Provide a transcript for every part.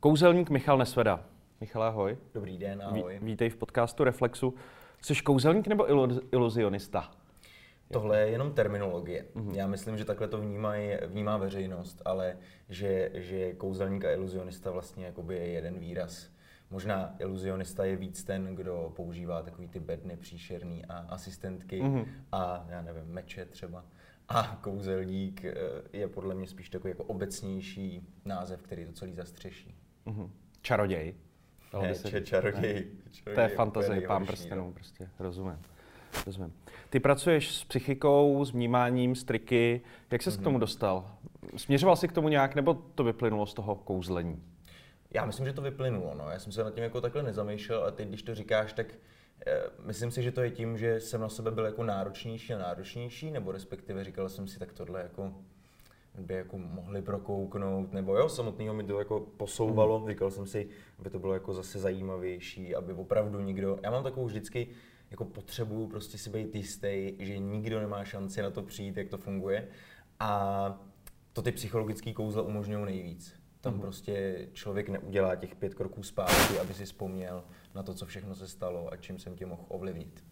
Kouzelník Michal Nesveda. Michal, ahoj. Dobrý den, ahoj. Ví, vítej v podcastu Reflexu. Jsi kouzelník nebo ilu, iluzionista? Tohle je jenom terminologie. Mm-hmm. Já myslím, že takhle to vnímaj, vnímá veřejnost, ale že, že kouzelník a iluzionista vlastně jakoby je jeden výraz. Možná iluzionista je víc ten, kdo používá takový ty bedny příšerný a asistentky mm-hmm. a já nevím, meče třeba. A kouzelník eh, je podle mě spíš takový jako obecnější název, který to celý zastřeší. Mm-hmm. Čaroděj. Ne, se... čaroděj, čaroděj. To je fantazie, pán prstenů, no. prostě, rozumím. rozumím. Ty pracuješ s psychikou, s vnímáním, s triky. Jak ses mm-hmm. k tomu mhm. dostal? Směřoval jsi k tomu nějak, nebo to vyplynulo z toho kouzlení? Já myslím, že to vyplynulo. No. Já jsem se nad tím jako takhle nezamýšlel a teď, když to říkáš, tak eh, myslím si, že to je tím, že jsem na sebe byl jako náročnější a náročnější, nebo respektive říkal jsem si, tak tohle jako by jako mohli prokouknout, nebo jo, samotného mi to jako posouvalo, mm. říkal jsem si, aby to bylo jako zase zajímavější, aby opravdu nikdo, já mám takovou vždycky jako potřebu prostě si být jistý, že nikdo nemá šanci na to přijít, jak to funguje a to ty psychologické kouzla umožňují nejvíc. Tam mm. prostě člověk neudělá těch pět kroků zpátky, aby si vzpomněl na to, co všechno se stalo a čím jsem tě mohl ovlivnit.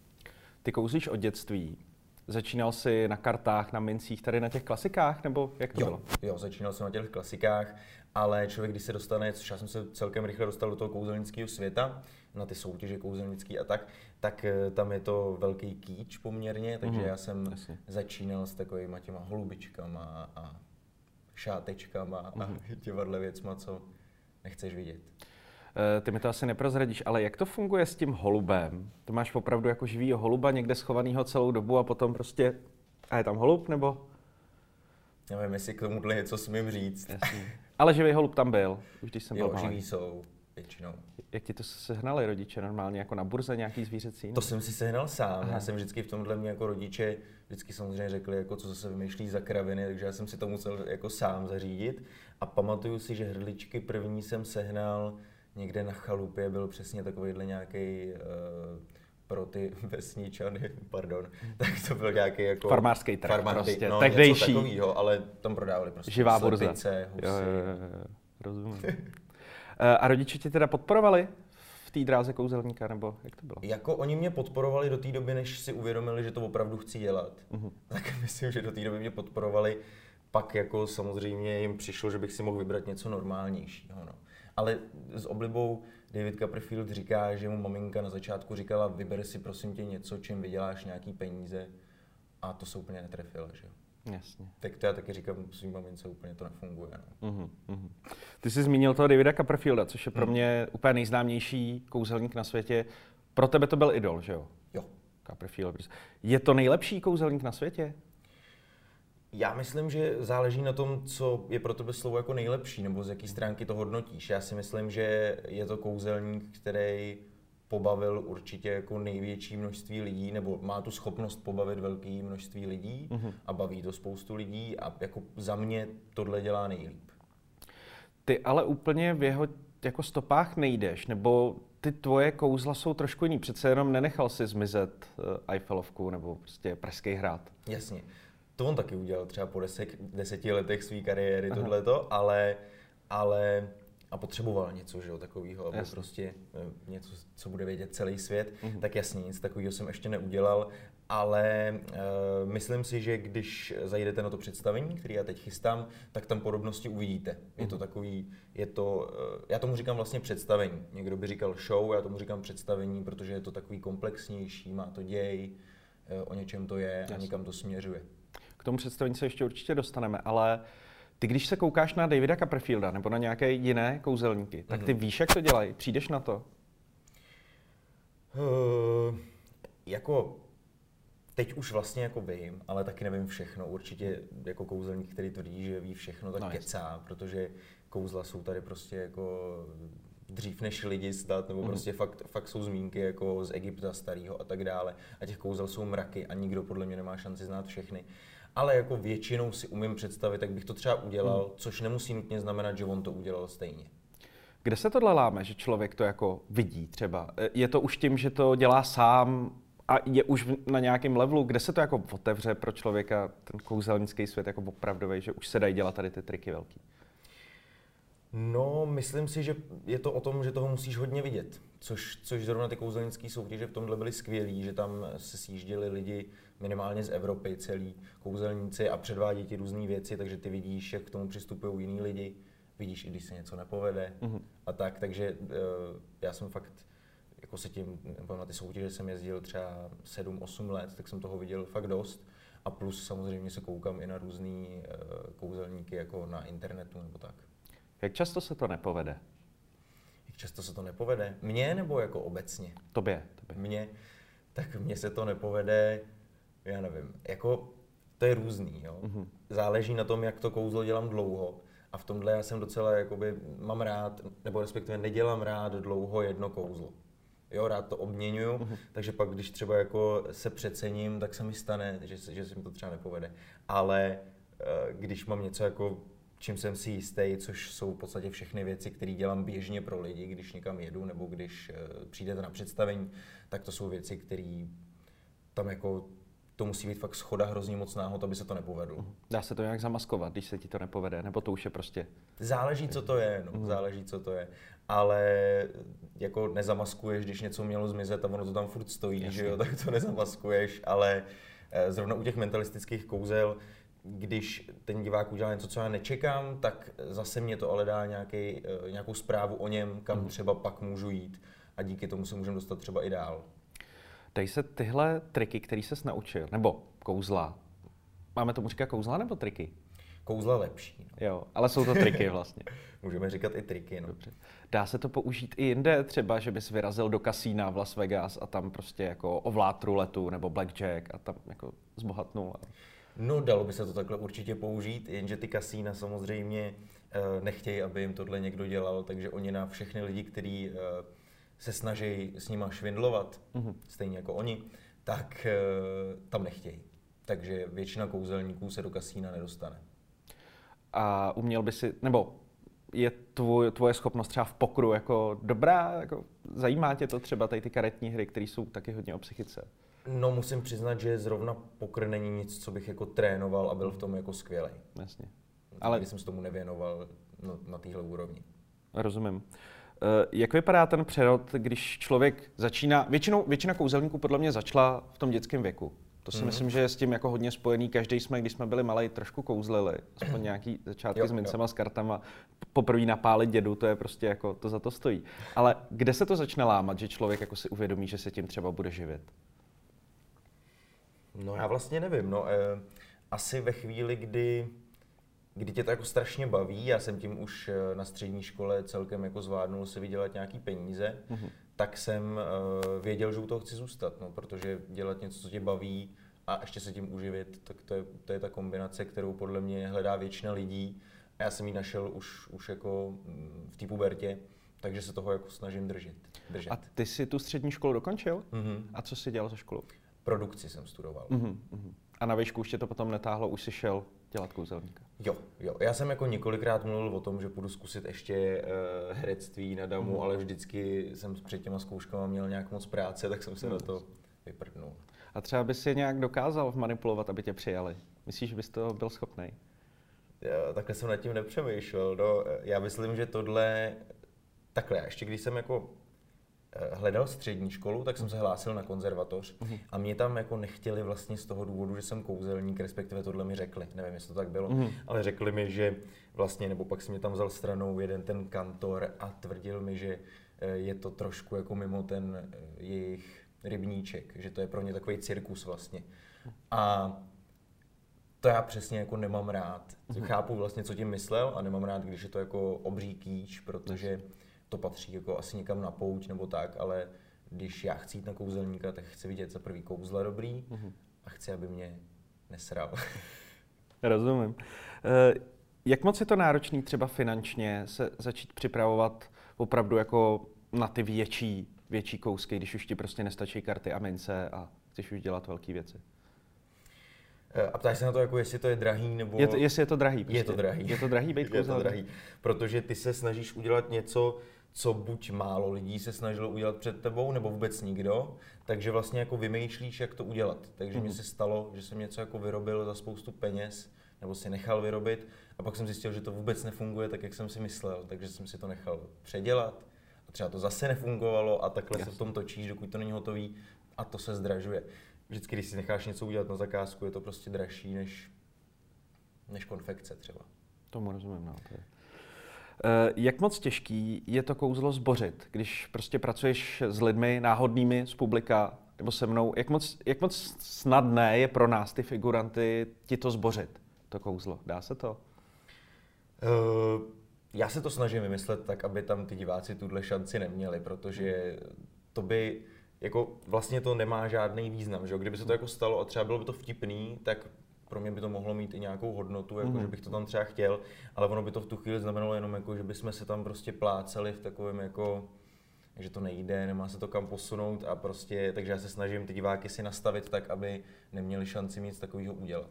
Ty kouzlíš od dětství. Začínal jsi na kartách, na mincích, tady na těch klasikách, nebo jak to jo, bylo? Jo, začínal jsem na těch klasikách, ale člověk, když se dostane, což já jsem se celkem rychle dostal do toho kouzelnického světa, na ty soutěže kouzelnický a tak, tak eh, tam je to velký kýč poměrně, takže mm, já jsem jasně. začínal s takovými těma holubičkama a šátečkama mm. a mhm. těma věcma, co nechceš vidět. Eh, ty mi to asi neprozradíš, ale jak to funguje s tím holubem? To máš opravdu jako živý holuba někde schovanýho celou dobu a potom prostě a je tam holub, nebo? Nevím, jestli k tomuhle něco smím říct. Jasně. Ale živý holub tam byl, už když jsem jo, byl živý jsou většinou. Jak ti to sehnali rodiče normálně, jako na burze nějaký zvířecí? To jsem si sehnal sám. Aha. Já jsem vždycky v tomhle mě jako rodiče vždycky samozřejmě řekli, jako co zase vymýšlí za kraviny, takže já jsem si to musel jako sám zařídit. A pamatuju si, že hrdličky první jsem sehnal někde na chalupě, byl přesně takovýhle nějaký uh, pro ty vesničany, pardon, tak to byl nějaký jako... Farmářský trh farmář, prostě, no, tehdejší. Něco takovýho, ale tam prodávali prostě Živá burza. Slepice, husy. Jo, jo, jo, rozumím. Eh, a rodiče tě teda podporovali v té dráze kouzelníka, nebo jak to bylo? Jako oni mě podporovali do té doby, než si uvědomili, že to opravdu chci dělat. Uh-huh. Tak myslím, že do té doby mě podporovali. Pak jako samozřejmě jim přišlo, že bych si mohl vybrat něco normálnějšího. No. Ale s oblibou David Copperfield říká, že mu maminka na začátku říkala, vyber si prosím tě něco, čím vyděláš nějaký peníze. A to se úplně netrefilo, že Jasně. Tak to já taky říkám svým mamince, úplně to nefunguje. No. Uh-huh, uh-huh. Ty jsi zmínil toho Davida Copperfielda, což je pro mhm. mě úplně nejznámější kouzelník na světě. Pro tebe to byl idol, že jo? Jo. Copperfield. Je to nejlepší kouzelník na světě? Já myslím, že záleží na tom, co je pro tebe slovo jako nejlepší, nebo z jaký stránky to hodnotíš. Já si myslím, že je to kouzelník, který pobavil určitě jako největší množství lidí, nebo má tu schopnost pobavit velké množství lidí mm-hmm. a baví to spoustu lidí a jako za mě tohle dělá nejlíp. Ty ale úplně v jeho jako stopách nejdeš, nebo ty tvoje kouzla jsou trošku jiný. Přece jenom nenechal si zmizet uh, Eiffelovku nebo prostě Pražský hrad. Jasně. To on taky udělal třeba po desek, deseti letech své kariéry, tohleto, ale, ale a potřeboval něco, že jo, takového, aby jasně. prostě eh, něco, co bude vědět celý svět, mm-hmm. tak jasně, nic takového jsem ještě neudělal, ale uh, myslím si, že když zajdete na to představení, které já teď chystám, tak tam podobnosti uvidíte. Je to mhm. takový, je to, uh, já tomu říkám vlastně představení. Někdo by říkal show, já tomu říkám představení, protože je to takový komplexnější, má to děj, uh, o něčem to je jasně. a někam to směřuje. K tomu představení se ještě určitě dostaneme, ale ty, když se koukáš na Davida Copperfielda nebo na nějaké jiné kouzelníky, tak ty mm-hmm. víš, jak to dělají? Přijdeš na to? Uh, jako teď už vlastně jako vím, ale taky nevím všechno. Určitě jako kouzelník, který tvrdí, že ví všechno, tak no, kecá, protože kouzla jsou tady prostě jako dřív než lidi stát, nebo mm. prostě fakt, fakt jsou zmínky jako z Egypta starého a tak dále. A těch kouzel jsou mraky a nikdo podle mě nemá šanci znát všechny ale jako většinou si umím představit, jak bych to třeba udělal, hmm. což nemusí nutně znamenat, že on to udělal stejně. Kde se tohle láme, že člověk to jako vidí třeba? Je to už tím, že to dělá sám a je už na nějakém levelu, kde se to jako otevře pro člověka, ten kouzelnický svět jako opravdový, že už se dají dělat tady ty triky velký? No, myslím si, že je to o tom, že toho musíš hodně vidět. Což, což zrovna ty kouzelnické soutěže v tomhle byly skvělý, že tam se sjížděli lidi minimálně z Evropy, celý kouzelníci a předvádí ti různé věci, takže ty vidíš, jak k tomu přistupují jiní lidi, vidíš, i když se něco nepovede mm-hmm. a tak, takže uh, já jsem fakt jako se tím, nebo na ty soutěže jsem jezdil třeba 7-8 let, tak jsem toho viděl fakt dost. A plus samozřejmě se koukám i na různý uh, kouzelníky jako na internetu nebo tak. Jak často se to nepovede? Jak často se to nepovede? Mně nebo jako obecně? Tobě. tobě. Mně, tak mně se to nepovede, já nevím, jako to je různý, jo. Mm-hmm. Záleží na tom, jak to kouzlo dělám dlouho. A v tomhle já jsem docela, jakoby, mám rád, nebo respektive nedělám rád dlouho jedno kouzlo. Jo, rád to obměňuju, mm-hmm. takže pak, když třeba jako se přecením, tak se mi stane, že, že se mi to třeba nepovede. Ale eh, když mám něco jako čím jsem si jistý, což jsou v podstatě všechny věci, které dělám běžně pro lidi, když někam jedu nebo když uh, přijdete na představení, tak to jsou věci, které tam jako to musí být fakt schoda hrozně moc náhod, aby se to nepovedlo. Mhm. Dá se to nějak zamaskovat, když se ti to nepovede, nebo to už je prostě... Záleží, co to je, no, mm. záleží, co to je. Ale jako nezamaskuješ, když něco mělo zmizet a ono to tam furt stojí, Jasně. že jo, tak to nezamaskuješ, ale eh, zrovna u těch mentalistických kouzel když ten divák udělá něco, co já nečekám, tak zase mě to ale dá nějaký, eh, nějakou zprávu o něm, kam mm. třeba pak můžu jít a díky tomu se můžeme dostat třeba i dál. Dají se tyhle triky, které se naučil, nebo kouzla, máme tomu říkat kouzla nebo triky? Kouzla lepší. No. Jo, ale jsou to triky vlastně. Můžeme říkat i triky. No. Dobře. Dá se to použít i jinde, třeba, že bys vyrazil do kasína v Las Vegas a tam prostě jako ovlád ruletu nebo blackjack a tam jako zbohatnul. No, dalo by se to takhle určitě použít, jenže ty kasína samozřejmě eh, nechtějí, aby jim tohle někdo dělal, takže oni na všechny lidi, kteří eh, se snaží s nima švindlovat, mm-hmm. stejně jako oni, tak eh, tam nechtějí. Takže většina kouzelníků se do kasína nedostane. A uměl by si, nebo je tvoj, tvoje schopnost třeba v pokru jako dobrá? Jako zajímá tě to třeba tady ty karetní hry, které jsou taky hodně o psychice? No musím přiznat, že zrovna pokr není nic, co bych jako trénoval a byl v tom jako skvělý. Jasně. Ale když jsem se tomu nevěnoval no, na téhle úrovni. Rozumím. Eh, jak vypadá ten přerod, když člověk začíná, většinou, většina kouzelníků podle mě začala v tom dětském věku. To si mm. myslím, že je s tím jako hodně spojený. Každý jsme, když jsme byli malí, trošku kouzlili. Aspoň nějaký začátky jo, s mincema, jo. s kartama. Poprvé napálit dědu, to je prostě jako, to za to stojí. Ale kde se to začne lámat, že člověk jako si uvědomí, že se tím třeba bude živit? No já vlastně nevím, no eh, asi ve chvíli, kdy, kdy tě to jako strašně baví, já jsem tím už eh, na střední škole celkem jako zvládnul si vydělat nějaký peníze, mm-hmm. tak jsem eh, věděl, že u toho chci zůstat, no, protože dělat něco, co tě baví a ještě se tím uživit, tak to je, to je ta kombinace, kterou podle mě hledá většina lidí. A já jsem ji našel už, už jako mm, v té pubertě, takže se toho jako snažím držet. držet. A ty jsi tu střední školu dokončil? Mm-hmm. A co jsi dělal za školu? Produkci jsem studoval. Mm-hmm. A na výšku už tě to potom netáhlo, už jsi šel dělat kouzelníka? Jo, jo. Já jsem jako několikrát mluvil o tom, že půjdu zkusit ještě uh, herectví na damu, mm. ale vždycky jsem před těma zkouškama měl nějak moc práce, tak jsem se mm. na to vyprdnul. A třeba bys je nějak dokázal manipulovat, aby tě přijali? Myslíš, že bys to byl schopný? takhle jsem nad tím nepřemýšlel. No, já myslím, že tohle... Takhle, ještě když jsem jako hledal střední školu, tak jsem se hlásil na konzervatoř uh-huh. a mě tam jako nechtěli vlastně z toho důvodu, že jsem kouzelník, respektive tohle mi řekli, nevím, jestli to tak bylo, uh-huh. ale řekli mi, že vlastně, nebo pak si mě tam vzal stranou jeden ten kantor a tvrdil mi, že eh, je to trošku jako mimo ten eh, jejich rybníček, že to je pro ně takový cirkus vlastně. A to já přesně jako nemám rád. Chápu vlastně, co tím myslel a nemám rád, když je to jako obří kýč, protože to patří jako asi někam na pouť nebo tak, ale když já chci jít na kouzelníka, tak chci vidět za prvý kouzla dobrý mm-hmm. a chci, aby mě nesral. Rozumím. Eh, jak moc je to náročný třeba finančně se začít připravovat opravdu jako na ty větší, větší kousky, když už ti prostě nestačí karty a mince a chceš už dělat velké věci? Eh, a ptáš se na to, jako jestli to je drahý, nebo... Je to, jestli je to drahý. Prostě. Je to drahý. Je to drahý být Je to drahý, protože ty se snažíš udělat něco, co buď málo lidí se snažilo udělat před tebou, nebo vůbec nikdo, takže vlastně jako vymýšlíš, jak to udělat. Takže mm. mi se stalo, že jsem něco jako vyrobil za spoustu peněz, nebo si nechal vyrobit A pak jsem zjistil, že to vůbec nefunguje tak, jak jsem si myslel, takže jsem si to nechal předělat. A třeba to zase nefungovalo a takhle Jasně. se v tom točíš, dokud to není hotový a to se zdražuje. Vždycky, když si necháš něco udělat na zakázku, je to prostě dražší než, než konfekce třeba. Tomu rozumím, no. To je. Uh, jak moc těžký je to kouzlo zbořit, když prostě pracuješ s lidmi náhodnými z publika nebo se mnou? Jak moc, jak moc snadné je pro nás, ty figuranty, ti to zbořit, to kouzlo? Dá se to? Uh, já se to snažím vymyslet tak, aby tam ty diváci tuhle šanci neměli, protože to by jako vlastně to nemá žádný význam, že Kdyby se to jako stalo a třeba bylo by to vtipný, tak pro mě by to mohlo mít i nějakou hodnotu, jako mm. že bych to tam třeba chtěl, ale ono by to v tu chvíli znamenalo jenom jako, že bychom se tam prostě pláceli v takovém jako že to nejde, nemá se to kam posunout a prostě, takže já se snažím ty diváky si nastavit tak, aby neměli šanci nic takového udělat.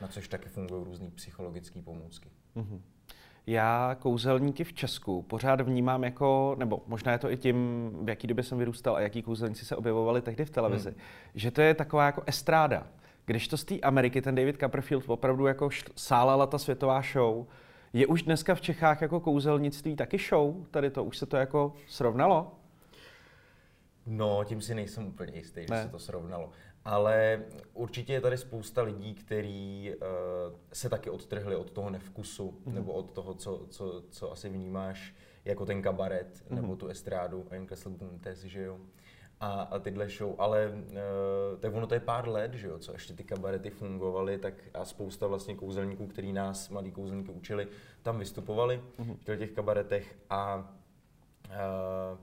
Na což taky fungují různé psychologické pomůcky. Mm-hmm. Já kouzelníky v Česku pořád vnímám jako, nebo možná je to i tím, v jaký době jsem vyrůstal a jaký kouzelníci se objevovali tehdy v televizi, hmm. že to je taková jako estráda. Když to z té Ameriky, ten David Copperfield opravdu jako sálala ta světová show, je už dneska v Čechách jako kouzelnictví taky show? Tady to, už se to jako srovnalo? No, tím si nejsem úplně jistý, že se to srovnalo. Ale určitě je tady spousta lidí, kteří uh, se taky odtrhli od toho nevkusu, mm-hmm. nebo od toho, co, co, co asi vnímáš jako ten kabaret, mm-hmm. nebo tu estrádu, a Kessel Buntes, že jo a, a tyhle show, ale uh, tak ono to je pár let, že jo, co ještě ty kabarety fungovaly, tak a spousta vlastně kouzelníků, který nás, mladí kouzelníky, učili, tam vystupovali mm-hmm. v těch kabaretech a uh,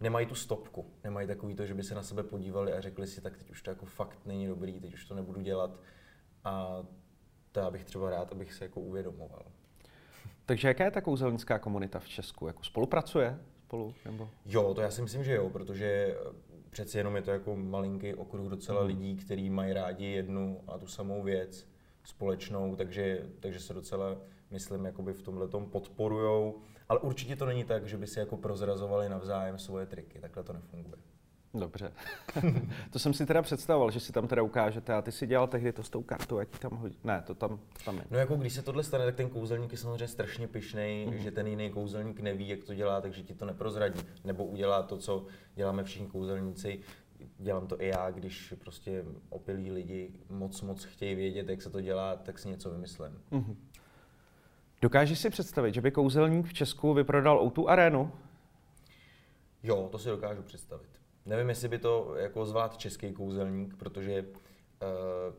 nemají tu stopku, nemají takový to, že by se na sebe podívali a řekli si, tak teď už to jako fakt není dobrý, teď už to nebudu dělat a to já bych třeba rád, abych se jako uvědomoval. Takže jaká je ta kouzelnická komunita v Česku? Jako spolupracuje spolu? Nebo? Jo, to já si myslím, že jo, protože přeci jenom je to jako malinký okruh docela mm. lidí, kteří mají rádi jednu a tu samou věc společnou, takže, takže se docela, myslím, jakoby v tomhle tom podporujou. Ale určitě to není tak, že by si jako prozrazovali navzájem svoje triky, takhle to nefunguje. Dobře. to jsem si teda představoval, že si tam teda ukážete a ty si dělal tehdy to s tou kartou, jak tam hodí. Ne, to tam, tam je. No jako když se tohle stane, tak ten kouzelník je samozřejmě strašně pišnej, mm-hmm. že ten jiný kouzelník neví, jak to dělá, takže ti to neprozradí. Nebo udělá to, co děláme všichni kouzelníci. Dělám to i já, když prostě opilí lidi moc, moc chtějí vědět, jak se to dělá, tak si něco vymyslím. Mm-hmm. Dokážeš si představit, že by kouzelník v Česku vyprodal o tu arénu? Jo, to si dokážu představit. Nevím, jestli by to jako zvlád český kouzelník, protože uh,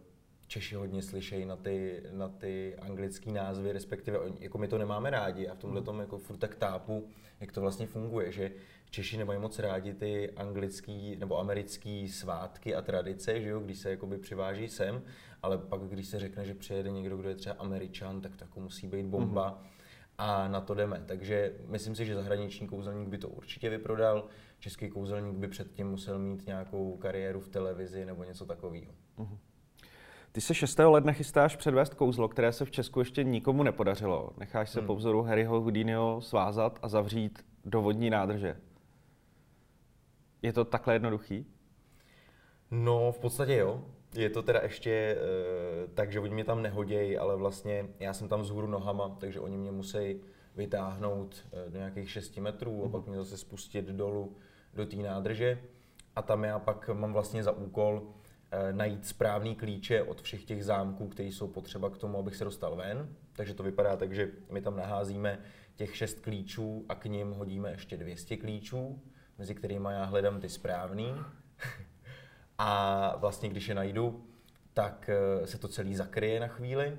Češi hodně slyšejí na ty, na ty anglické názvy, respektive jako my to nemáme rádi a v tomhle tom jako furt tak tápu, jak to vlastně funguje, že Češi nemají moc rádi ty anglický nebo americký svátky a tradice, že jo, když se jakoby přiváží sem, ale pak když se řekne, že přijede někdo, kdo je třeba američan, tak to jako musí být bomba. Mm-hmm a na to jdeme. Takže myslím si, že zahraniční kouzelník by to určitě vyprodal, český kouzelník by předtím musel mít nějakou kariéru v televizi nebo něco takového. Uh-huh. Ty se 6. ledna chystáš předvést kouzlo, které se v Česku ještě nikomu nepodařilo. Necháš se hmm. po vzoru Harryho Houdiniho svázat a zavřít do vodní nádrže. Je to takhle jednoduchý? No, v podstatě jo. Je to teda ještě uh, tak, že oni mě tam nehodějí, ale vlastně já jsem tam vzhůru nohama, takže oni mě musí vytáhnout uh, do nějakých 6 metrů mm-hmm. a mhm. pak mě zase spustit dolů do té nádrže. A tam já pak mám vlastně za úkol uh, najít správný klíče od všech těch zámků, které jsou potřeba k tomu, abych se dostal ven. Takže to vypadá tak, že my tam naházíme těch šest klíčů a k ním hodíme ještě 200 klíčů, mezi kterými já hledám ty správný. A vlastně, když je najdu, tak eh, se to celý zakryje na chvíli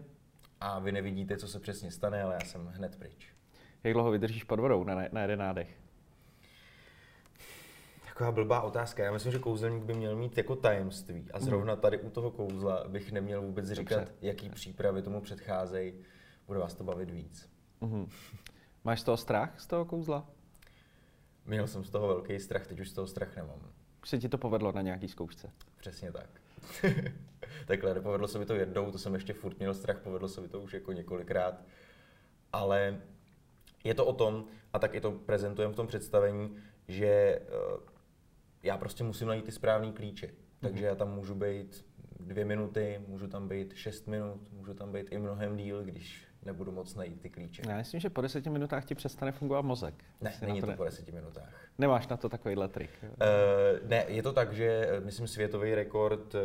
a vy nevidíte, co se přesně stane, ale já jsem hned pryč. Jak dlouho vydržíš pod vodou na, na jeden nádech? Taková blbá otázka. Já myslím, že kouzelník by měl mít jako tajemství. A zrovna mhm. tady u toho kouzla bych neměl vůbec Dobře. říkat, jaký přípravy tomu předcházejí. Bude vás to bavit víc. Mm-hmm. Máš z toho strach, z toho kouzla? Měl jsem z toho velký strach, teď už z toho strach nemám se ti to povedlo na nějaký zkoušce. Přesně tak. Takhle, nepovedlo se mi to jednou, to jsem ještě furt měl strach, povedlo se mi to už jako několikrát. Ale je to o tom, a tak i to prezentujeme v tom představení, že uh, já prostě musím najít ty správné klíče. Takže mhm. já tam můžu být dvě minuty, můžu tam být šest minut, můžu tam být i mnohem díl, když nebudu moc najít ty klíče. Já myslím, že po deseti minutách ti přestane fungovat mozek. Ne, Jestli není na to ne... po deseti minutách. Nemáš na to takovýhle trik. Uh, ne, je to tak, že eh, myslím světový rekord eh,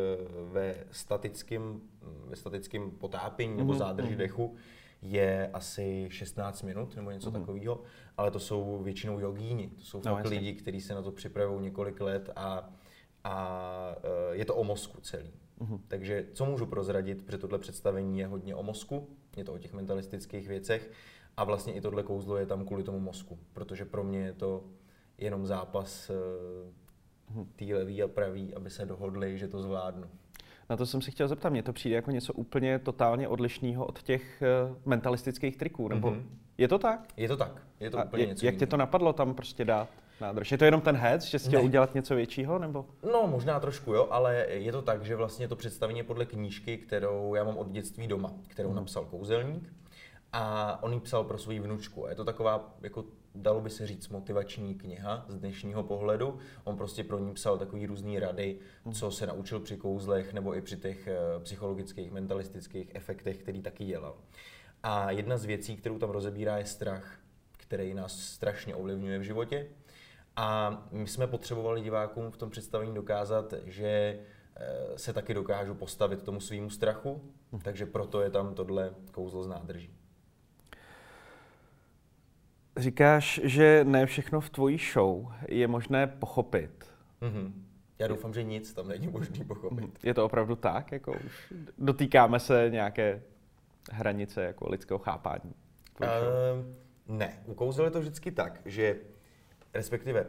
ve statickém, ve statickém potápění nebo Mhm, zádrži mhm. dechu je asi 16 minut nebo něco Mhm. takového, ale to jsou většinou jogíni, to jsou No, fakt lidi, kteří se na to připravují několik let a, a je to o mozku celý. Mhm. Takže co můžu prozradit, protože tohle představení je hodně o mozku, je to o těch mentalistických věcech a vlastně i tohle kouzlo je tam kvůli tomu mozku, protože pro mě je to jenom zápas Mhm. té levý a pravý, aby se dohodli, že to zvládnu. Na to jsem si chtěl zeptat, mně to přijde jako něco úplně totálně odlišného od těch eh, mentalistických triků, nebo Mhm. je to tak? Je to tak, je to A úplně je- něco jak tě jiného. to napadlo tam prostě dát nádrž? Je to jenom ten head, že chtěl Ne. udělat něco většího, nebo? No, možná trošku, jo, ale je to tak, že vlastně to představení je podle knížky, kterou já mám od dětství doma, kterou Mhm. napsal kouzelník. A on ji psal pro svou vnučku. A je to taková, jako dalo by se říct, motivační kniha z dnešního pohledu. On prostě pro ní psal takový různý rady, Mhm. co se naučil při kouzlech nebo i při těch eh, psychologických, mentalistických efektech, který taky dělal. A jedna z věcí, kterou tam rozebírá, je strach, který nás strašně ovlivňuje v životě. A my jsme potřebovali divákům v tom představení dokázat, že eh, se taky dokážu postavit tomu svýmu strachu, takže proto je tam tohle kouzlo z nádrží. Říkáš, že ne všechno v tvojí show je možné pochopit. Mhm. Já doufám, že nic tam není možný pochopit. Je to opravdu tak? Jako už dotýkáme se nějaké hranice jako lidského chápání? Ehm, ne, u kouzel je to vždycky tak, že respektive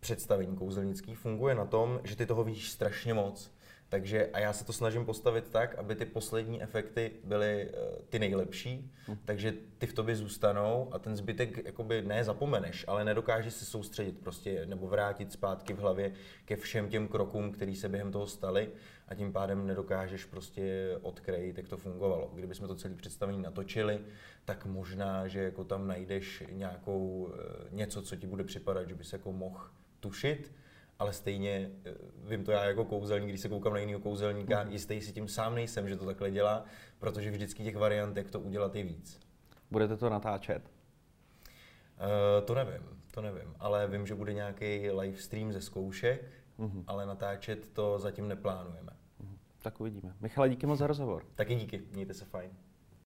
představení kouzelnický funguje na tom, že ty toho víš strašně moc. Takže a já se to snažím postavit tak, aby ty poslední efekty byly eh, ty nejlepší, takže ty v tobě zůstanou a ten zbytek jakoby ne zapomeneš, ale nedokážeš se soustředit prostě nebo vrátit zpátky v hlavě ke všem těm krokům, které se během toho staly. A tím pádem nedokážeš prostě odkrejit, jak to fungovalo. Kdybychom to celé představení natočili, tak možná, že jako tam najdeš nějakou, eh, něco, co ti bude připadat, že bys jako mohl tušit, ale stejně eh, vím to já jako kouzelník, když se koukám na jiného kouzelníka, jistý si tím sám nejsem, že to takhle dělá, protože vždycky těch variant, jak to udělat, je víc. Budete to natáčet? Uh, to nevím, to nevím, ale vím, že bude nějaký live stream ze zkoušek, Mhm. ale natáčet to zatím neplánujeme. Tak uvidíme. Michale, díky moc za rozhovor. Taky díky, mějte se fajn.